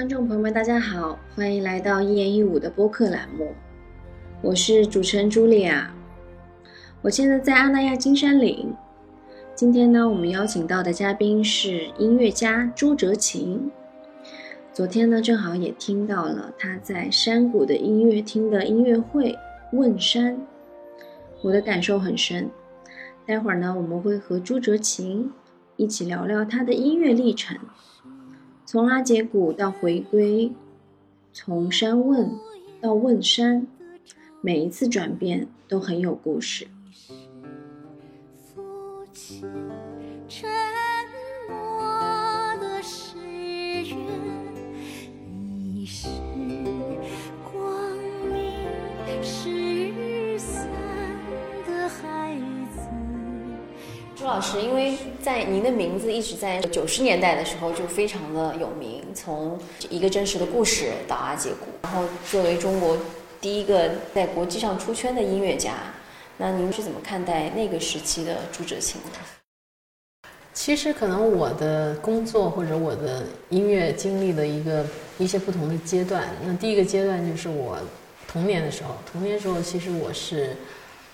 观众朋友们，大家好，欢迎来到一言一舞的播客栏目，我是主持人茱莉亚。我现在在阿那亚金山岭。今天呢，我们邀请到的嘉宾是音乐家朱哲琴。昨天呢，正好也听到了他在山谷的音乐厅的音乐会《问山》，我的感受很深。待会儿呢，我们会和朱哲琴一起聊聊他的音乐历程。从阿结谷到回归，从山问到问山，每一次转变都很有故事。老师，因为在您的名字一直在九十年代的时候就非常的有名，从一个真实的故事到阿杰谷，然后作为中国第一个在国际上出圈的音乐家，那您是怎么看待那个时期的朱哲琴的？其实可能我的工作或者我的音乐经历的一个一些不同的阶段，那第一个阶段就是我童年的时候，童年时候其实我是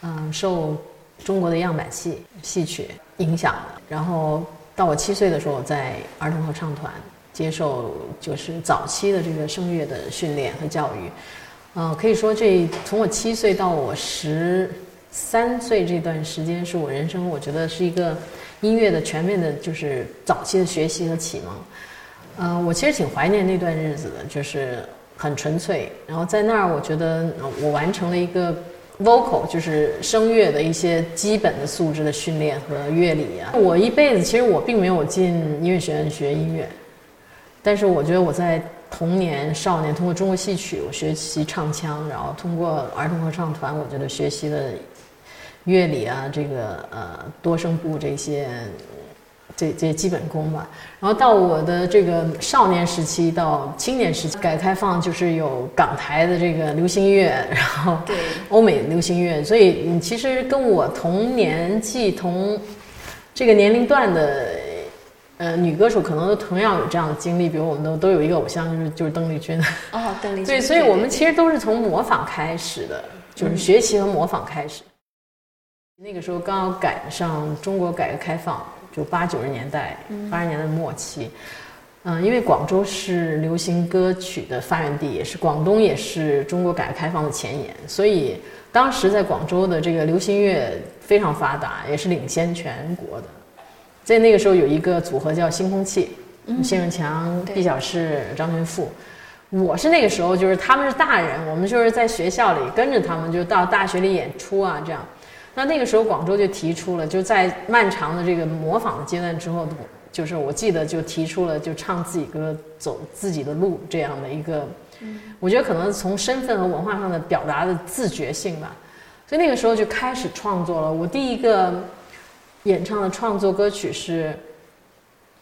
嗯受中国的样板戏戏曲。影响的。然后到我七岁的时候，在儿童合唱团接受就是早期的这个声乐的训练和教育。呃，可以说这从我七岁到我十三岁这段时间，是我人生我觉得是一个音乐的全面的，就是早期的学习和启蒙。呃，我其实挺怀念那段日子的，就是很纯粹。然后在那儿，我觉得我完成了一个。Vocal 就是声乐的一些基本的素质的训练和乐理啊。我一辈子其实我并没有进音乐学院学音乐，但是我觉得我在童年少年通过中国戏曲我学习唱腔，然后通过儿童合唱团，我觉得学习的乐理啊，这个呃多声部这些。这这基本功吧，然后到我的这个少年时期到青年时期，改革开放就是有港台的这个流行乐，然后对欧美流行乐，所以你其实跟我同年纪同这个年龄段的呃女歌手，可能都同样有这样的经历，比如我们都都有一个偶像，就是就是邓丽君。哦，邓丽君。对，所以我们其实都是从模仿开始的，就是学习和模仿开始。那个时候刚好赶上中国改革开放。就八九十年代，八十年代末期，嗯，因为广州是流行歌曲的发源地，也是广东，也是中国改革开放的前沿，所以当时在广州的这个流行乐非常发达，也是领先全国的。在那个时候，有一个组合叫新空气，谢永强、毕小世、张全富。我是那个时候，就是他们是大人，我们就是在学校里跟着他们，就到大学里演出啊，这样。那那个时候，广州就提出了，就在漫长的这个模仿的阶段之后，就是我记得就提出了，就唱自己歌，走自己的路这样的一个，我觉得可能从身份和文化上的表达的自觉性吧。所以那个时候就开始创作了。我第一个演唱的创作歌曲是《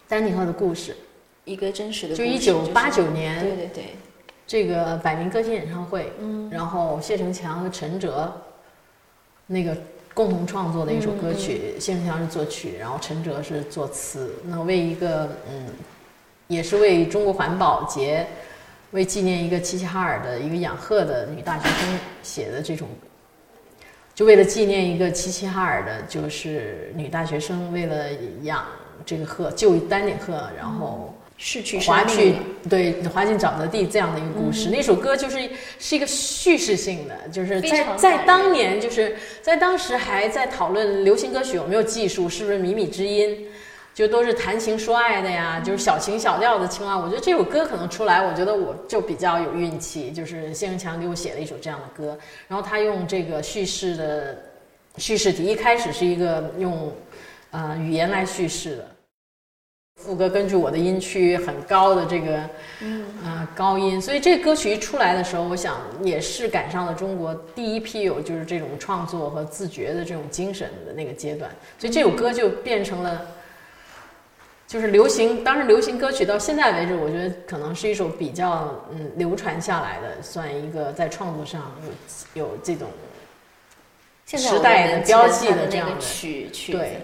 丹尼赫的故事》，一个真实的，就一九八九年，对对对，这个百名歌星演唱会，嗯，然后谢成强和陈哲那个。共同创作的一首歌曲，谢成强是作曲，然后陈哲是作词。那为一个嗯，也是为中国环保节，为纪念一个齐齐哈尔的一个养鹤的女大学生写的这种，就为了纪念一个齐齐哈尔的，就是女大学生为了养这个鹤，救丹顶鹤，然后。逝去滑去对滑进沼泽地这样的一个故事，那首歌就是是一个叙事性的，就是在在当年就是在当时还在讨论流行歌曲有没有技术，是不是靡靡之音，就都是谈情说爱的呀，就是小情小调的青蛙。我觉得这首歌可能出来，我觉得我就比较有运气，就是谢文强给我写了一首这样的歌，然后他用这个叙事的叙事体，一开始是一个用呃语言来叙事的。副歌根据我的音区很高的这个，嗯啊高音，所以这歌曲一出来的时候，我想也是赶上了中国第一批有就是这种创作和自觉的这种精神的那个阶段，所以这首歌就变成了，就是流行，当时流行歌曲到现在为止，我觉得可能是一首比较嗯流传下来的，算一个在创作上有有这种时代的标记的这样的曲曲对。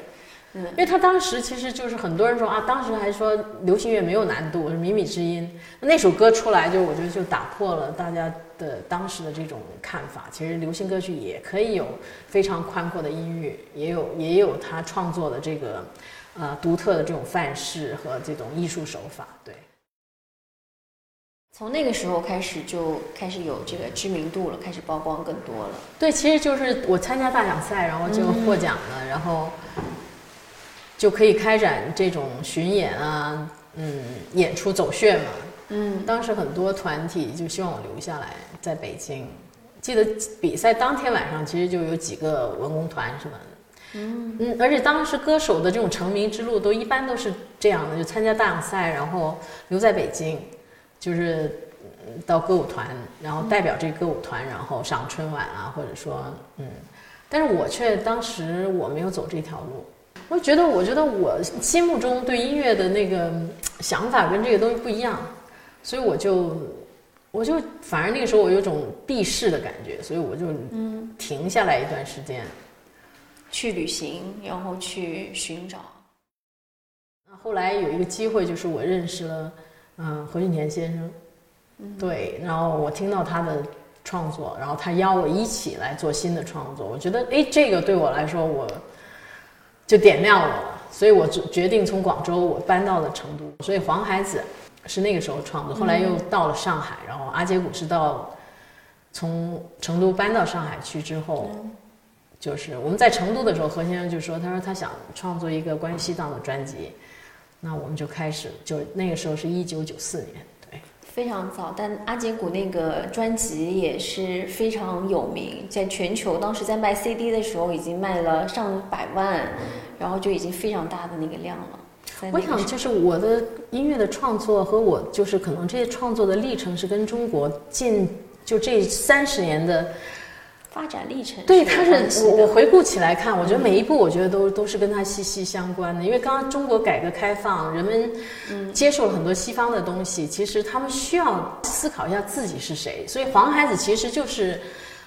嗯，因为他当时其实就是很多人说啊，当时还说流行乐没有难度，是靡靡之音。那首歌出来，就我觉得就打破了大家的当时的这种看法。其实流行歌曲也可以有非常宽阔的音域，也有也有他创作的这个呃独特的这种范式和这种艺术手法。对。从那个时候开始就开始有这个知名度了，开始曝光更多了。对，其实就是我参加大奖赛，然后就获奖了，然后就可以开展这种巡演啊，嗯，演出走穴嘛。嗯，当时很多团体就希望我留下来，在北京。记得比赛当天晚上，其实就有几个文工团什么的。嗯嗯，而且当时歌手的这种成名之路都一般都是这样的，就参加大奖赛，然后留在北京。就是到歌舞团，然后代表这歌舞团，然后上春晚啊，或者说，嗯，但是我却当时我没有走这条路，我觉得，我觉得我心目中对音乐的那个想法跟这个东西不一样，所以我就，我就反而那个时候我有种避世的感觉，所以我就嗯停下来一段时间，去旅行，然后去寻找。那后来有一个机会，就是我认识了。嗯，何俊田先生，对，然后我听到他的创作，然后他邀我一起来做新的创作，我觉得哎，这个对我来说，我就点亮了，所以我决决定从广州我搬到了成都，所以黄孩子是那个时候创作，后来又到了上海，然后阿杰古是到从成都搬到上海去之后，就是我们在成都的时候，何先生就说，他说他想创作一个关于西藏的专辑。那我们就开始，就那个时候是一九九四年，对，非常早。但阿杰古那个专辑也是非常有名，在全球当时在卖 CD 的时候已经卖了上百万，然后就已经非常大的那个量了。我想，就是我的音乐的创作和我就是可能这些创作的历程是跟中国近就这三十年的。发展历程对，他是我我回顾起来看，我觉得每一步，我觉得都都是跟他息息相关的。因为刚刚中国改革开放，人们接受了很多西方的东西，其实他们需要思考一下自己是谁。所以黄孩子其实就是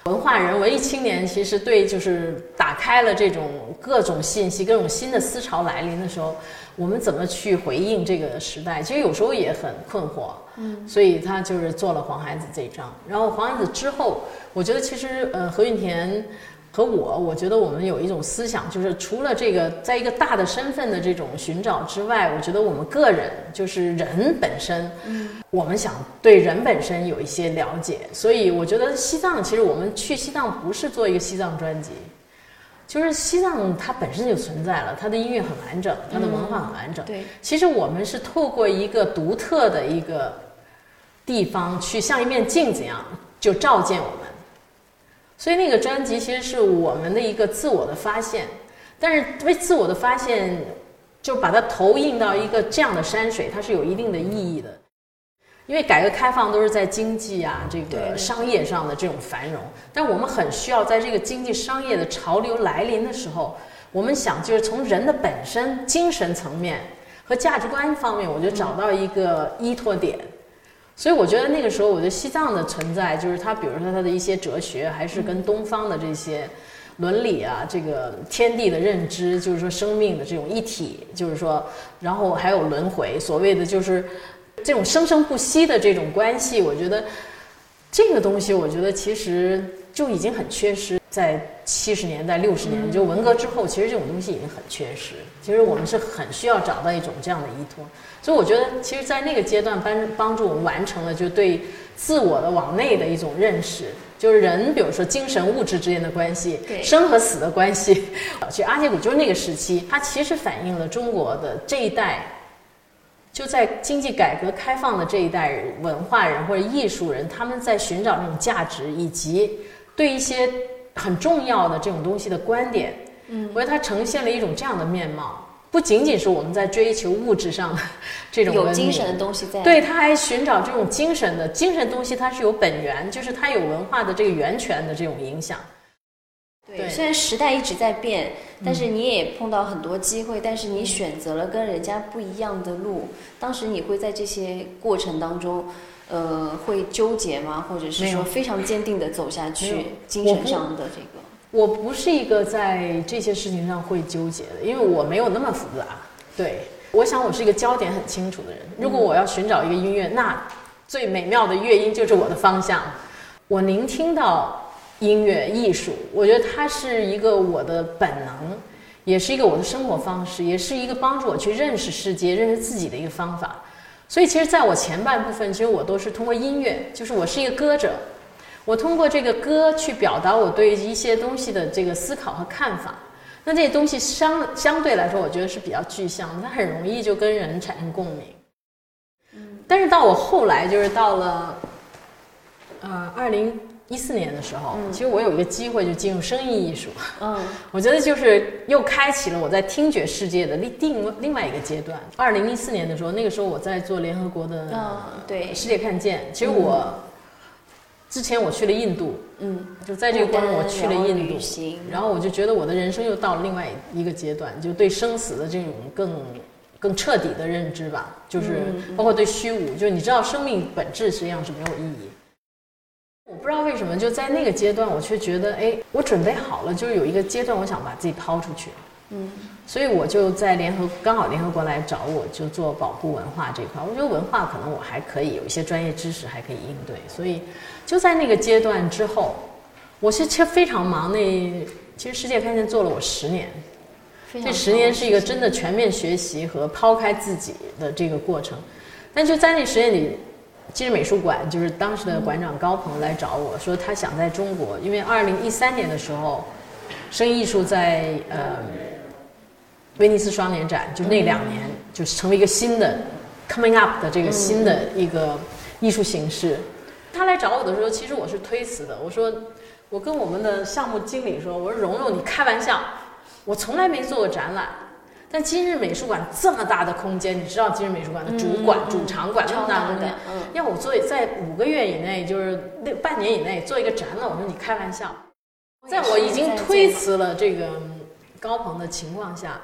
文化人、文艺青年，其实对就是打开了这种各种信息、各种新的思潮来临的时候，我们怎么去回应这个时代？其实有时候也很困惑。嗯，所以他就是做了黄孩子这一张，然后黄孩子之后。我觉得其实，呃，何运田和我，我觉得我们有一种思想，就是除了这个，在一个大的身份的这种寻找之外，我觉得我们个人就是人本身，嗯，我们想对人本身有一些了解。所以我觉得西藏，其实我们去西藏不是做一个西藏专辑，就是西藏它本身就存在了，它的音乐很完整，它的文化很完整。对，其实我们是透过一个独特的一个地方，去像一面镜子一样，就照见我们。所以那个专辑其实是我们的一个自我的发现，但是为自我的发现，就把它投影到一个这样的山水，它是有一定的意义的。因为改革开放都是在经济啊这个商业上的这种繁荣，但我们很需要在这个经济商业的潮流来临的时候，我们想就是从人的本身精神层面和价值观方面，我就找到一个依托点。所以我觉得那个时候，我觉得西藏的存在，就是它，比如说它的一些哲学，还是跟东方的这些伦理啊，这个天地的认知，就是说生命的这种一体，就是说，然后还有轮回，所谓的就是这种生生不息的这种关系，我觉得这个东西，我觉得其实就已经很缺失。在七十年代、六十年，就文革之后，其实这种东西已经很缺失。其实我们是很需要找到一种这样的依托。所以我觉得，其实，在那个阶段帮帮助我们完成了就对自我的往内的一种认识，就是人，比如说精神物质之间的关系，生和死的关系。其实阿杰古就是那个时期，它其实反映了中国的这一代，就在经济改革开放的这一代文化人或者艺术人，他们在寻找这种价值，以及对一些。很重要的这种东西的观点，嗯，我觉得它呈现了一种这样的面貌，不仅仅是我们在追求物质上的这种有精神的东西在，对，他还寻找这种精神的精神东西，它是有本源，就是它有文化的这个源泉的这种影响。对，虽然时代一直在变，但是你也碰到很多机会，但是你选择了跟人家不一样的路，当时你会在这些过程当中。呃，会纠结吗？或者是说非常坚定的走下去？精神上的这个，我不是一个在这些事情上会纠结的，因为我没有那么复杂。对，我想我是一个焦点很清楚的人。如果我要寻找一个音乐，那最美妙的乐音就是我的方向。我聆听到音乐艺术，我觉得它是一个我的本能，也是一个我的生活方式，也是一个帮助我去认识世界、认识自己的一个方法。所以，其实在我前半部分，其实我都是通过音乐，就是我是一个歌者，我通过这个歌去表达我对一些东西的这个思考和看法。那这些东西相相对来说，我觉得是比较具象的，它很容易就跟人产生共鸣。但是到我后来，就是到了，呃，二零一四年的时候，其实我有一个机会就进入声音艺术。嗯，我觉得就是又开启了我在听觉世界的另另另外一个阶段。二零一四年的时候，那个时候我在做联合国的嗯对世界看见。其实我之前我去了印度，嗯，就在这个过程我去了印度然后我就觉得我的人生又到了另外一个阶段，就对生死的这种更更彻底的认知吧，就是包括对虚无，就是你知道生命本质实际上是没有意义。我不知道为什么就在那个阶段，我却觉得，哎，我准备好了，就是有一个阶段，我想把自己抛出去。嗯，所以我就在联合刚好联合国来找我，就做保护文化这块。我觉得文化可能我还可以有一些专业知识，还可以应对。所以就在那个阶段之后，我是其实非常忙。那其实世界看见做了我十年，这十年是一个真的全面学习和抛开自己的这个过程。但就在那十年里，今日美术馆就是当时的馆长高鹏来找我说，他想在中国，因为二零一三年的时候，声音艺术在呃威尼斯双年展，就那两年就是成为一个新的 coming up 的这个新的一个艺术形式。他来找我的时候，其实我是推辞的。我说，我跟我们的项目经理说，我说蓉蓉，你开玩笑，我从来没做过展览。但今日美术馆这么大的空间，你知道今日美术馆的主馆、嗯主场馆那么大要我做在五个月以内，就是那半年以内做一个展览，我说你开玩笑。在我已经推辞了这个嗯高鹏的情况下，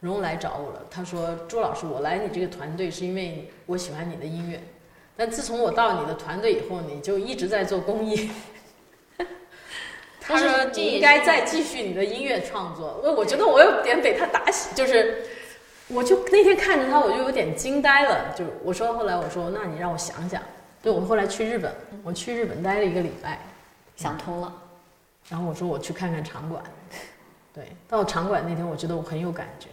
荣来找我了。他说：“朱老师，我来你这个团队是因为我喜欢你的音乐，但自从我到你的团队以后，你就一直在做公益。”他说：“这也你应该再继续你的音乐创作。”我我觉得我有点被他打醒，就是我就那天看着他，我就有点惊呆了。就我说后来我说：“那你让我想想。”对我后来去日本，我去日本待了一个礼拜，想通了。然后我说我去看看场馆，对，到场馆那天，我觉得我很有感觉。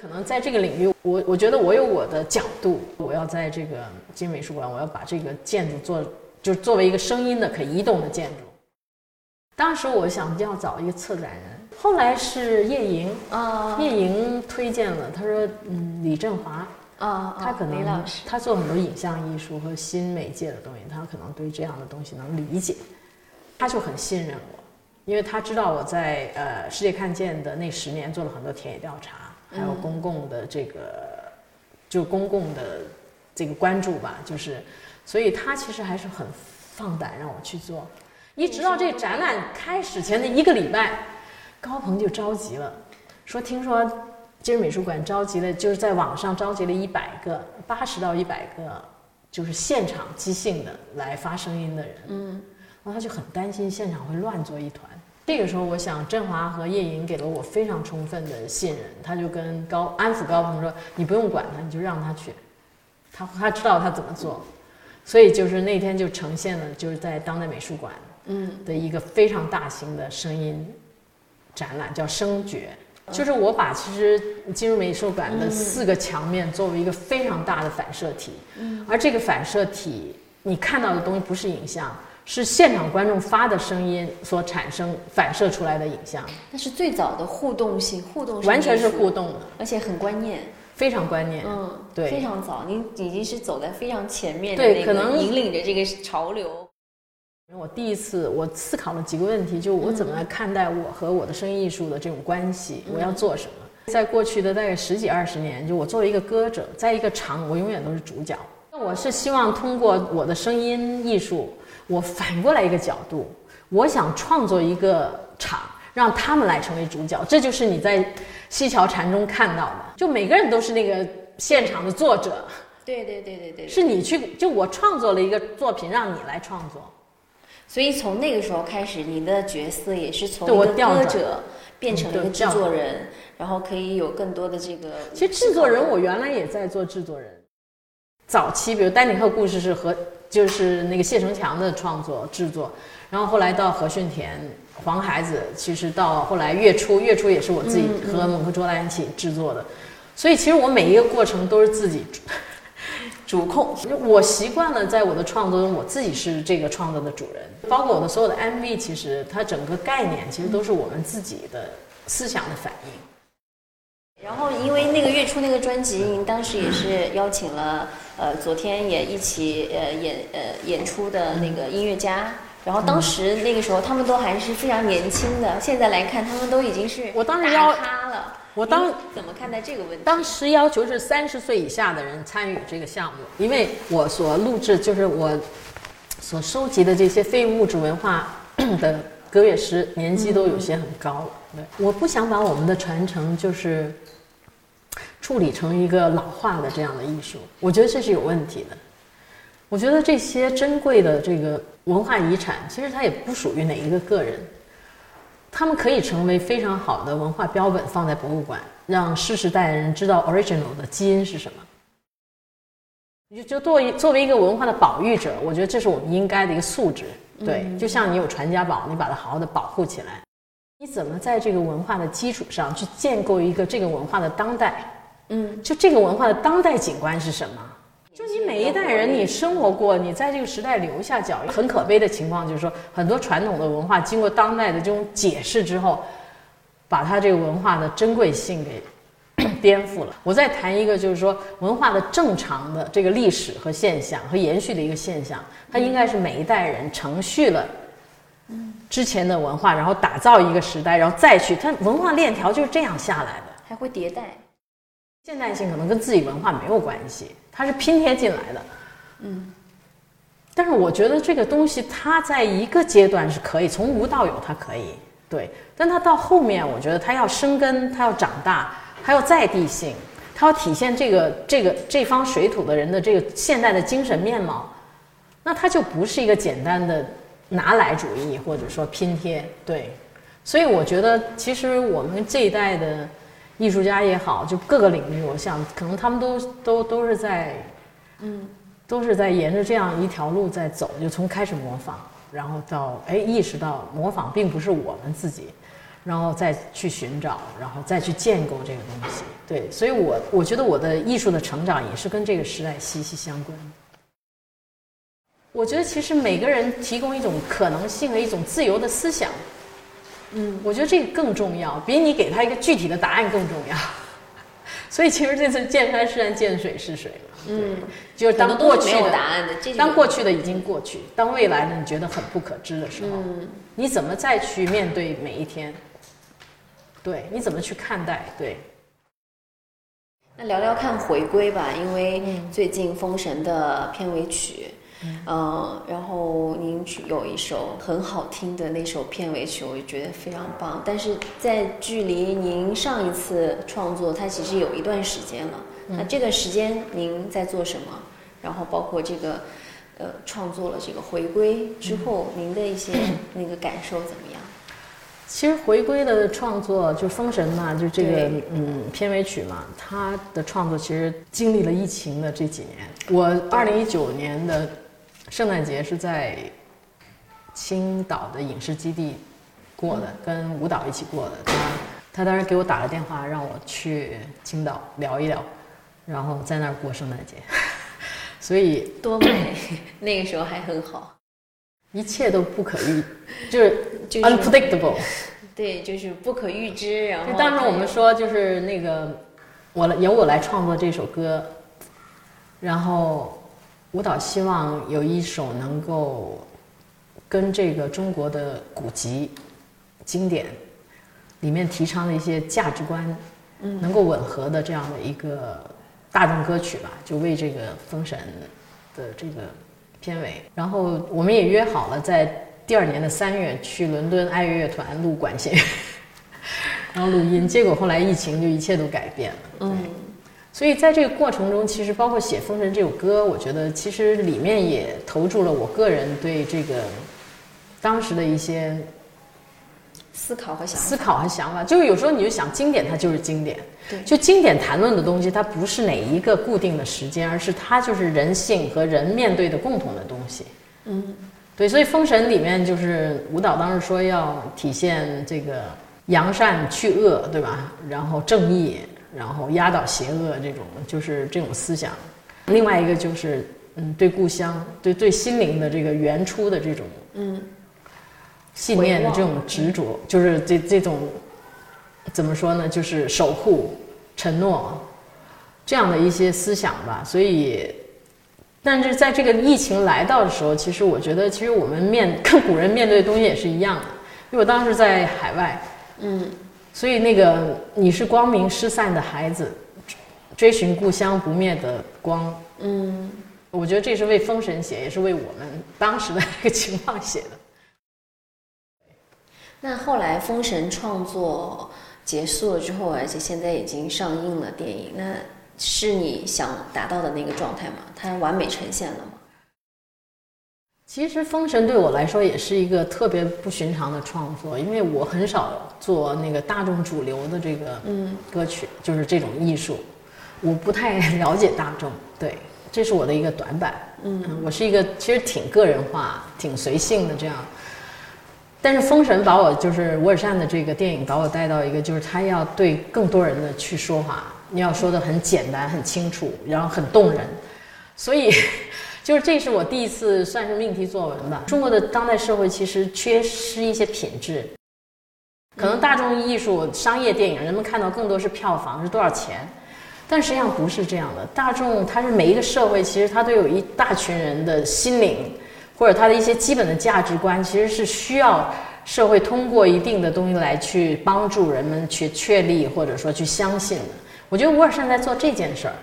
可能在这个领域，我我觉得我有我的角度，我要在这个金美术馆，我要把这个建筑做，就是作为一个声音的可移动的建筑。当时我想要找一个策展人，后来是叶莹，啊叶莹推荐了，他说，嗯，李振华，啊，他可能他做很多影像艺术和新媒介的东西，他可能对这样的东西能理解，他就很信任我，因为他知道我在呃世界看见的那十年做了很多田野调查，还有公共的这个、就公共的这个关注吧，就是，所以他其实还是很放胆让我去做，一直到这展览开始前的一个礼拜，高鹏就着急了，说听说今日美术馆召集了，就是在网上召集了一百个，八十到一百个，就是现场即兴的来发声音的人。嗯，然后他就很担心现场会乱作一团。这个时候，我想振华和叶莹给了我非常充分的信任，他就跟高安抚高鹏说：“你不用管他，你就让他去，他他知道他怎么做。”所以就是那天就呈现了，就是在当代美术馆嗯的一个非常大型的声音展览，叫声觉。就是我把其实进入美术馆的四个墙面作为一个非常大的反射体，而这个反射体你看到的东西不是影像，是现场观众发的声音所产生反射出来的影像，那是最早的互动性，互动完全是互动，的，而且很观念。非常观念。嗯，对非常早，您已经是走在非常前面的那个，对可能引领着这个潮流。我第一次我思考了几个问题，就我怎么来看待我和我的声音艺术的这种关系，我要做什么？在过去的大概十几二十年，就我作为一个歌者，在一个场，我永远都是主角。那我是希望通过我的声音艺术，我反过来一个角度，我想创作一个场，让他们来成为主角。这就是你在西桥禅中看到的，就每个人都是那个现场的作者，对对对对对，是你去，就我创作了一个作品，让你来创作。所以从那个时候开始，你的角色也是从我一个歌者变成了一个制作人，然后可以有更多的这个。其实制作人，我原来也在做制作人。早期，比如《丹顶鹤故事》是和就是那个谢成强的创作制作，然后后来到何训田、黄孩子，其实到后来月初，月初也是我自己和蒙克卓兰一起制作的。所以其实我每一个过程都是自己 主控。我习惯了在我的创作中，我自己是这个创作的主人，包括我的所有的 MV，其实它整个概念其实都是我们自己的思想的反应。然后，因为那个月初那个专辑，您当时也是邀请了呃，昨天也一起呃演呃演出的那个音乐家。然后当时那个时候他们都还是非常年轻的，现在来看他们都已经是我当时大邀咖了。我当怎么看待这个问题？当时要求是三十岁以下的人参与这个项目，因为我所录制就是我所收集的这些非物质文化的歌乐师年纪都有些很高了。对，我不想把我们的传承就是处理成一个老化的这样的艺术，我觉得这是有问题的。我觉得这些珍贵的这个文化遗产，其实它也不属于哪一个个人。他们可以成为非常好的文化标本，放在博物馆，让世世代人知道 original 的基因是什么。就就作为作为一个文化的保育者，我觉得这是我们应该的一个素质。对，就像你有传家宝，你把它好好的保护起来。你怎么在这个文化的基础上去建构一个这个文化的当代？嗯，就这个文化的当代景观是什么？就你每一代人，你生活过，你在这个时代留下脚印。很可悲的情况就是说，很多传统的文化经过当代的这种解释之后，把它这个文化的珍贵性给颠覆了。我再谈一个，就是说文化的正常的这个历史和现象和延续的一个现象，它应该是每一代人承续了之前的文化，然后打造一个时代，然后再去它文化链条就是这样下来的。还会迭代。现代性可能跟自己文化没有关系，它是拼贴进来的。嗯，但是我觉得这个东西它在一个阶段是可以从无到有，它可以对，但它到后面，我觉得它要生根，它要长大，它要在地性，它要体现这个这个这方水土的人的这个现代的精神面貌，那它就不是一个简单的拿来主义或者说拼贴。对，所以我觉得其实我们这一代的。艺术家也好，就各个领域，我想可能他们都都都是在，嗯，都是在沿着这样一条路在走，就从开始模仿，然后到哎意识到模仿并不是我们自己，然后再去寻找，然后再去建构这个东西。对，所以我我觉得我的艺术的成长也是跟这个时代息息相关。我觉得其实每个人提供一种可能性和一种自由的思想。嗯，我觉得这个更重要，比你给他一个具体的答案更重要。所以其实这次见山是山，见水是水嘛。嗯，就是当过去的答案的，这当过去的已经过去，当未来的你觉得很不可知的时候，嗯你怎么再去面对每一天？对，你怎么去看待？对，那聊聊看回归吧，因为最近《封神》的片尾曲，嗯、然后您有一首很好听的那首片尾曲，我就觉得非常棒。但是在距离您上一次创作，它其实有一段时间了。那这段时间您在做什么？然后包括这个，呃，创作了这个回归之后，您的一些 那个感受怎么样？其实回归的创作就《封神》嘛，就这个嗯片尾曲嘛，他的创作其实经历了疫情的这几年。我二零一九年的圣诞节是在青岛的影视基地过的，跟舞蹈一起过的。他他当时给我打了电话，让我去青岛聊一聊，然后在那儿过圣诞节。所以多美，那个时候还很好，一切都不可预，就是 unpredictable。对，就是不可预知。然后当时我们说，就是那个我来由我来创作这首歌，然后舞蹈希望有一首能够跟这个中国的古籍经典里面提倡的一些价值观，嗯，能够吻合的这样的一个大众歌曲吧，就为这个《封神》的这个片尾。然后我们也约好了在第二年的三月去伦敦爱乐乐团录管弦乐。然后录音，结果后来疫情就一切都改变了。嗯，所以在这个过程中，其实包括写《封神》这首歌，我觉得其实里面也投注了我个人对这个当时的一些思考和想法。思考和想法，就是有时候你就想经典，它就是经典。对就经典谈论的东西，它不是哪一个固定的时间，而是它就是人性和人面对的共同的东西。嗯，对，所以《封神》里面就是舞蹈当时说要体现这个扬善去恶，对吧？然后正义，然后压倒邪恶，这种就是这种思想。另外一个就是，嗯，对故乡、对对心灵的这个原初的这种嗯信念的这种执着，就是这这种怎么说呢？就是守护、承诺这样的一些思想吧。所以，但是在这个疫情来到的时候，其实我觉得，其实我们面 跟古人面对的东西也是一样的。因为我当时在海外，嗯所以那个你是光明失散的孩子，追寻故乡不灭的光。嗯，我觉得这是为封神写，也是为我们当时的那个情况写的。那后来《封神》创作结束了之后，而且现在已经上映了电影，那是你想达到的那个状态吗？它完美呈现了吗？其实《封神》对我来说也是一个特别不寻常的创作，因为我很少做那个大众主流的这个嗯歌曲，就是这种艺术，我不太了解大众，对，这是我的一个短板。嗯嗯，我是一个其实挺个人化、挺随性的这样。但是《封神》把我就是韦尔善的这个电影把我带到一个，就是他要对更多人的去说话，你要说的很简单、很清楚，然后很动人，所以 就是这是我第一次算是命题作文吧。中国的当代社会其实缺失一些品质，可能大众艺术、商业电影人们看到更多是票房是多少钱，但实际上不是这样的。大众它是每一个社会，其实它都有一大群人的心灵，或者他的一些基本的价值观，其实是需要社会通过一定的东西来去帮助人们去确立或者说去相信的。我觉得吴尔善在做这件事儿，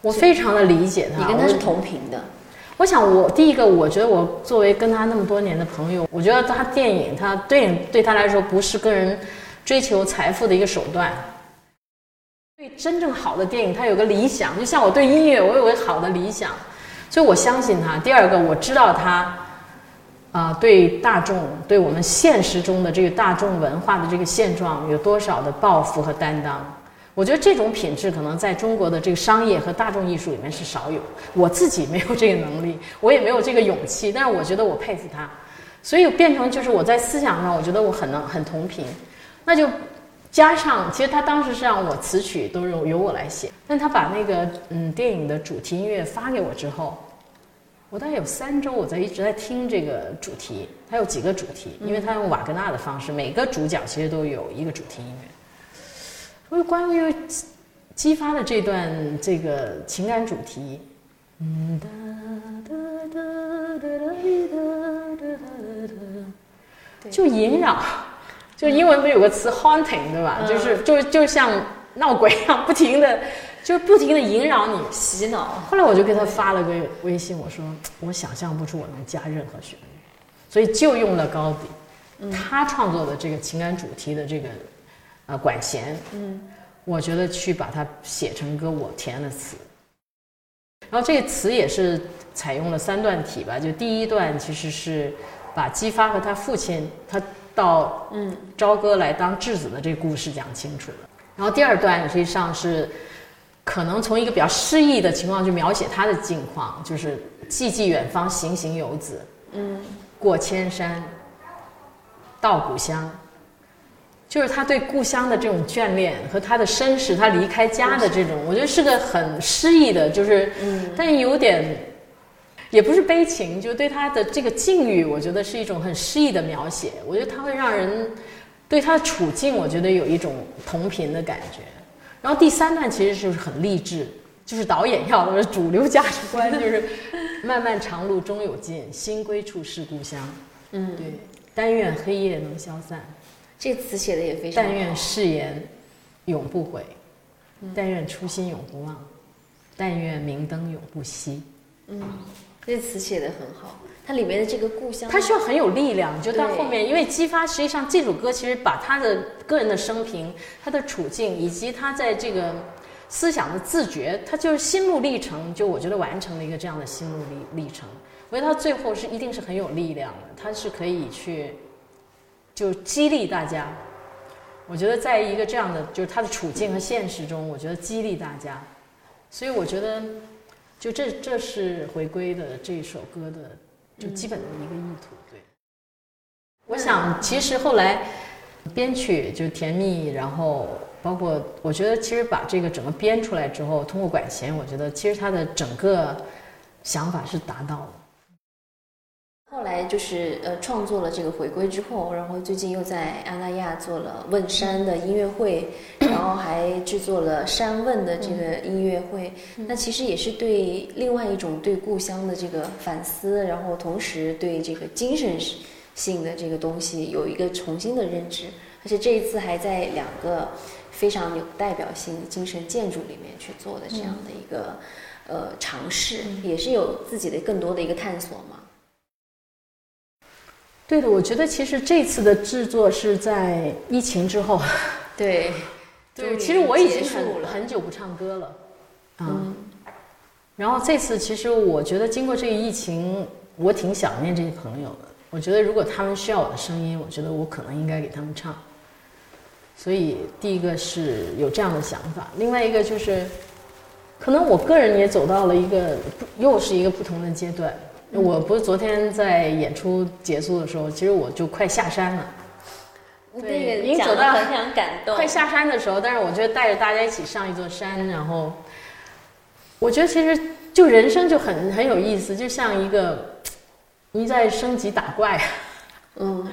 我非常的理解他。你跟他是同频的，我想我，第一个，我觉得我作为跟他那么多年的朋友，我觉得他电影，他电影对他来说不是个人追求财富的一个手段。对真正好的电影，他有个理想，就像我对音乐，我有个好的理想，所以我相信他。第二个，我知道他啊、对大众，对我们现实中的这个大众文化的这个现状有多少的抱负和担当。我觉得这种品质可能在中国的这个商业和大众艺术里面是少有。我自己没有这个能力，我也没有这个勇气，但是我觉得我佩服他，所以变成就是我在思想上，我觉得我很能很同频，那就加上其实他当时是让我词曲都由由我来写。但他把那个嗯电影的主题音乐发给我之后我大概有三周我在一直在听这个主题它有几个主题因为它用瓦格纳的方式每个主角其实都有一个主题音乐。所以关于激发的这段这个情感主题嗯哒哒哒哒哒哒哒哒就萦绕。就英文不是有个词 haunting 对吧？嗯就是就就像闹鬼一样，不停的 就是不停的萦绕你。洗脑。后来我就给他发了个微信，我说我想象不出我能加任何旋律，所以就用了高迪，他创作的这个情感主题的这个呃管弦，嗯我觉得去把它写成歌，我填了词。然后这个词也是采用了三段体吧，就第一段其实是把姬发和他父亲他到嗯朝歌来当质子的这个故事讲清楚了。然后第二段实际上是可能从一个比较诗意的情况去描写他的境况，就是寂寂远方行行游子，嗯过千山，到故乡。就是他对故乡的这种眷恋和他的身世，他离开家的这种，我觉得是个很诗意的，就是，嗯但有点，也不是悲情，就对他的这个境遇，我觉得是一种很诗意的描写。我觉得他会让人对他的处境，我觉得有一种同频的感觉。然后第三段其实就是很励志，就是导演要的主流价值观，就是漫漫长路终有尽，心归处是故乡。嗯，对，但愿黑夜能消散。这词写的也非常好。但愿誓言永不悔，但愿初心永不忘，但愿明灯永不熄。嗯，这词写的很好，它里面的这个故乡，它需要很有力量，就到后面，因为激发，实际上这首歌其实把他的个人的生平、他的处境以及他在这个思想的自觉，他就是心路历程，就我觉得完成了一个这样的心路历历程。我觉得他最后是一定是很有力量的，他是可以去就激励大家。我觉得在一个这样的就是他的处境和现实中，我觉得激励大家，所以我觉得就这这是回归的这首歌的就基本的一个意图。对，我想其实后来编曲就甜蜜，然后包括我觉得其实把这个整个编出来之后，通过管弦，我觉得其实他的整个想法是达到了。后来就是呃创作了这个回归之后，然后最近又在阿那亚做了问山的音乐会，然后还制作了山问的这个音乐会。那其实也是对另外一种对故乡的这个反思，然后同时对这个精神性的这个东西有一个重新的认知。而且这一次还在两个非常有代表性的精神建筑里面去做的这样的一个呃尝试，也是有自己的更多的一个探索嘛。对的，我觉得其实这次的制作是在疫情之后。对，对，其实我已经很很久不唱歌了，嗯。然后这次其实我觉得经过这个疫情，我挺想念这些朋友的。我觉得如果他们需要我的声音，我觉得我可能应该给他们唱。所以第一个是有这样的想法，另外一个就是，可能我个人也走到了一个又是一个不同的阶段。我不是昨天在演出结束的时候，其实我就快下山了。对，已经走到非常感动。快下山的时候，但是我觉得带着大家一起上一座山，然后我觉得其实就人生就很很有意思，就像一个你在升级打怪。嗯，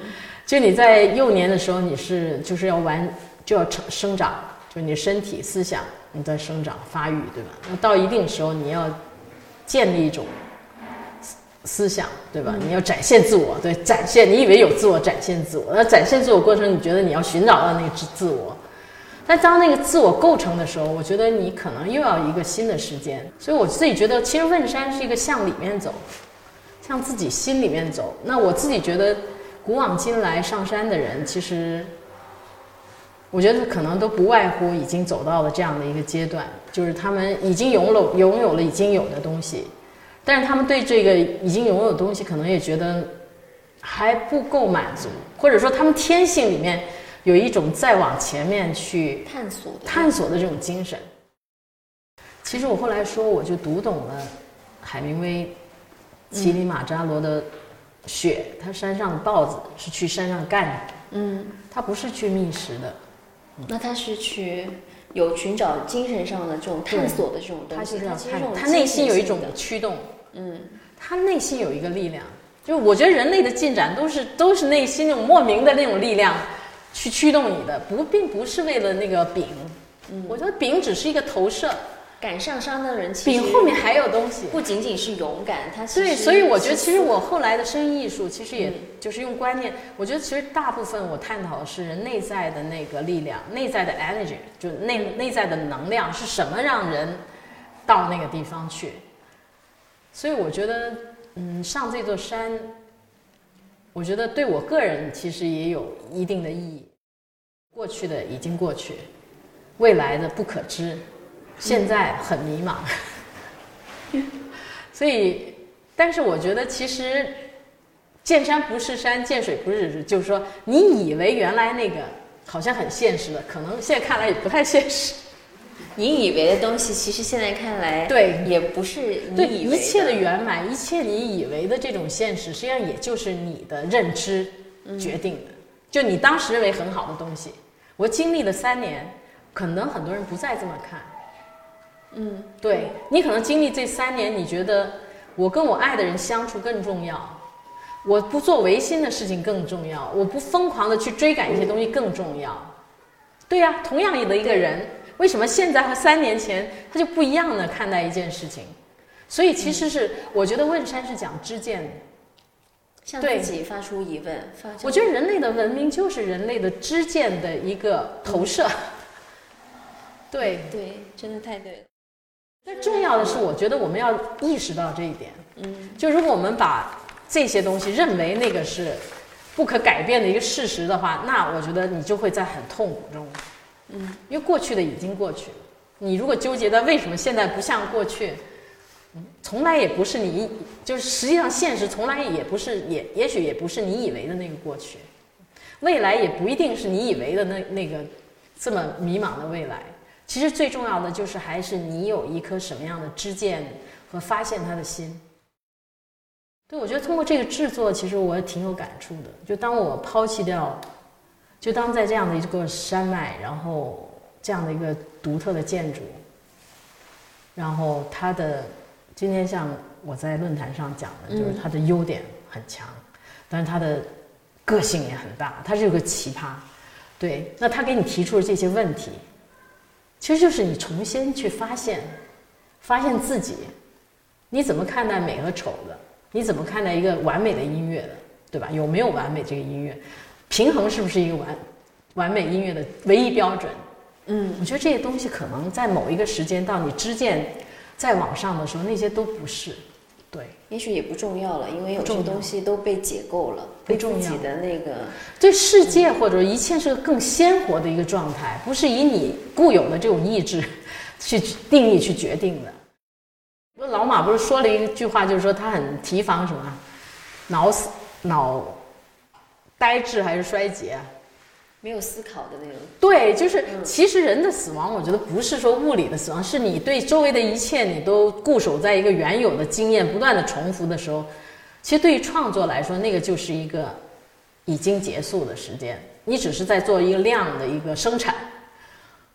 就你在幼年的时候，你是就是要玩就要成生长，就你身体思想你在生长发育，对吧？那到一定时候，你要建立一种。思想对吧？你要展现自我，对，展现。你以为有自我，展现自我。那展现自我过程，你觉得你要寻找到那个自自我。但当那个自我构成的时候，我觉得你可能又要一个新的时间。所以我自己觉得，其实问山是一个向里面走，向自己心里面走。那我自己觉得，古往今来上山的人，其实我觉得可能都不外乎已经走到了这样的一个阶段，就是他们已经拥有拥有了已经有的东西。但是他们对这个已经拥有的东西，可能也觉得还不够满足，或者说他们天性里面有一种再往前面去探索、探索的这种精神。其实我后来说，我就读懂了海明威《乞力马扎罗的雪》，他山上的豹子是去山上干的，嗯，他不是去觅食的，那他是去。有寻找精神上的这种探索的这种东西，他内心有一种驱动。嗯，他内心有一个力量，就我觉得人类的进展都是都是内心那种莫名的那种力量去驱动你的，不并不是为了那个饼。嗯，我觉得饼只是一个投射。敢上山的人，饼后面还有东西，不仅仅是勇敢，他对，所以我觉得其实我后来的声音艺术，其实也就是用观念。我觉得其实大部分我探讨的是人内在的那个力量，内在的 energy，就内内在的能量是什么让人到那个地方去。所以我觉得，嗯，上这座山，我觉得对我个人其实也有一定的意义。过去的已经过去，未来的不可知。现在很迷茫，所以，但是我觉得其实见山不是山，见水不是水，就是说，你以为原来那个好像很现实的，可能现在看来也不太现实。你以为的东西，其实现在看来，对，也不是。对，一切的圆满，一切你以为的这种现实，实际上也就是你的认知决定的。就你当时认为很好的东西，我经历了三年，可能很多人不再这么看。嗯，对你可能经历这三年，你觉得我跟我爱的人相处更重要，我不做违心的事情更重要，我不疯狂的去追赶一些东西更重要。对呀，同样的一个人，为什么现在和三年前他就不一样的看待一件事情？所以其实是我觉得问山是讲知见的，向自己发出疑问。发我觉得人类的文明就是人类的知见的一个投射。对对，真的太对了。但重要的是，我觉得我们要意识到这一点。嗯，就如果我们把这些东西认为那个是不可改变的一个事实的话，那我觉得你就会在很痛苦中。嗯，因为过去的已经过去了。你如果纠结在为什么现在不像过去，从来也不是你，就是实际上现实从来也不是，也也许也不是你以为的那个过去，未来也不一定是你以为的那那个这么迷茫的未来。其实最重要的就是还是你有一颗什么样的知见和发现他的心。对，我觉得通过这个制作，其实我挺有感触的。就当我抛弃掉，就当在这样的一个山脉，然后这样的一个独特的建筑，然后它的。今天像我在论坛上讲的，就是它的优点很强，但是它的个性也很大，它是个奇葩。对，那他给你提出的这些问题，其实就是你重新去发现，发现自己，你怎么看待美和丑的？你怎么看待一个完美的音乐的？对吧？有没有完美这个音乐？平衡是不是一个完完美音乐的唯一标准？嗯，我觉得这些东西可能在某一个时间到你知见。在往上的时候，那些都不是，对，也许也不重要了，因为有些东西都被解构了，被自己的那个对世界或者一切是个更鲜活的一个状态，不是以你固有的这种意志去定义去决定的。那，老马不是说了一句话，就是说他很提防什么，脑死脑呆滞还是衰竭。没有思考的那种。对，就是其实人的死亡，我觉得不是说物理的死亡，是你对周围的一切你都固守在一个原有的经验不断的重复的时候，其实对于创作来说，那个就是一个已经结束的时间，你只是在做一个量的一个生产。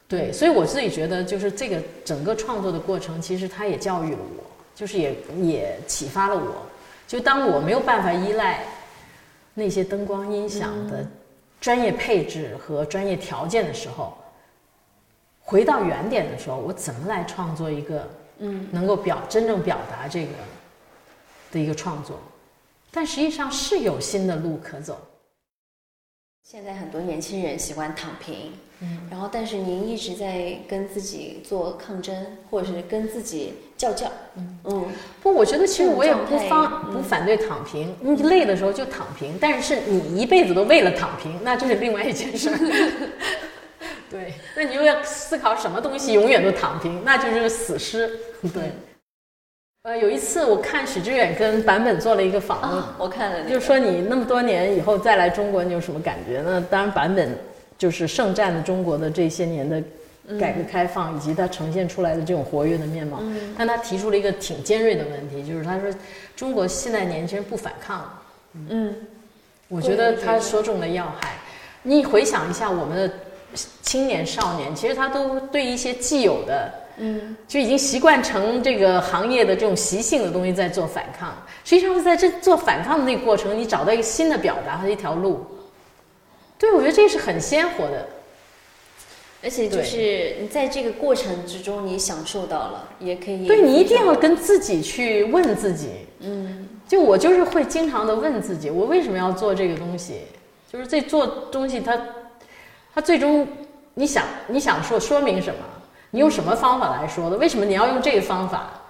对，所以我自己觉得，就是这个整个创作的过程，其实它也教育了我，就是也也启发了我。就当我没有办法依赖那些灯光音响的。专业配置和专业条件的时候，回到原点的时候，我怎么来创作一个嗯能够表真正表达这个的一个创作？但实际上是有新的路可走。现在很多年轻人喜欢躺平，嗯，然后但是您一直在跟自己做抗争，或者是跟自己较劲，嗯。嗯，不，我觉得其实我也不方不反对躺平，你累的时候就躺平，但是你一辈子都为了躺平，那就是另外一件事。对，那你又要思考什么东西永远都躺平，那就是死尸。对。呃，有一次我看许知远跟版本做了一个访问，我看了，就是说你那么多年以后再来中国，你有什么感觉？呢当然，版本就是盛赞了中国的这些年的改革开放以及它呈现出来的这种活跃的面貌。但他提出了一个挺尖锐的问题，就是他说中国现在年轻人不反抗。嗯，我觉得他说中了要害。你回想一下我们的青年少年，其实他都对一些既有的。嗯，就已经习惯成这个行业的这种习性的东西在做反抗。实际上是在这做反抗的那个过程，你找到一个新的表达和一条路。对，我觉得这是很鲜活的，而且就是你在这个过程之中，你享受到了，也可以。对你一定要跟自己去问自己，嗯，就我就是会经常的问自己，我为什么要做这个东西？就是这做东西，它它最终你想你想说说明什么？你用什么方法来说的？为什么你要用这个方法？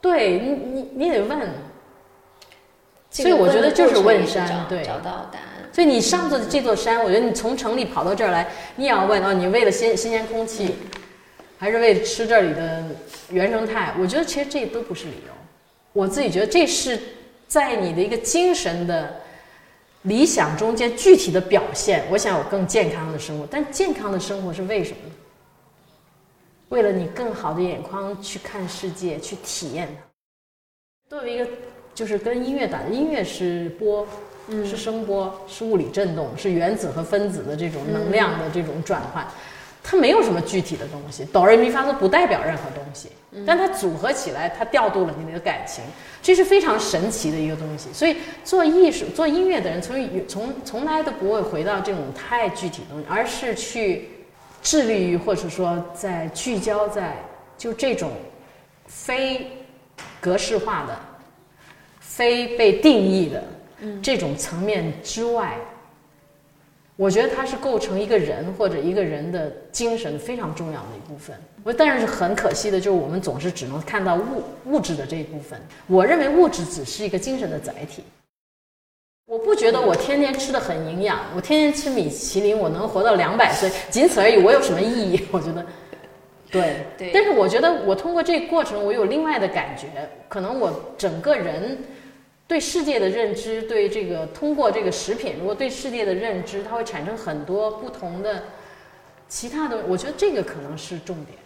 对你，你你得问。所以我觉得就是问山，对，找到答案。所以你上座这座山，我觉得你从城里跑到这儿来，你也要问啊，你为了新新鲜空气，还是为了吃这里的原生态？我觉得其实这都不是理由。我自己觉得这是在你的一个精神的理想中间具体的表现。我想有更健康的生活，但健康的生活是为什么？为了你更好的眼眶去看世界，去体验它。作为一个，就是跟音乐打的音乐是播波，是声波，是物理振动，是原子和分子的这种能量的这种转换。它没有什么具体的东西，哆来咪发嗦不代表任何东西，但它组合起来，它调度了你的感情，这是非常神奇的一个东西。所以做艺术、做音乐的人，从从从来都不会回到这种太具体的东西，而是去。致力于，或者说在聚焦在就这种非格式化的、非被定义的这种层面之外，我觉得它是构成一个人或者一个人的精神非常重要的一部分。我但是很可惜的就是，我们总是只能看到物物质的这一部分。我认为物质只是一个精神的载体。我不觉得我天天吃的很营养，我天天吃米其林，我能活到两百岁，仅此而已。我有什么意义？我觉得，对对但是我觉得我通过这个过程，我有另外的感觉，可能我整个人对世界的认知，对这个通过这个食品，如果对世界的认知，它会产生很多不同的其他的，我觉得这个可能是重点。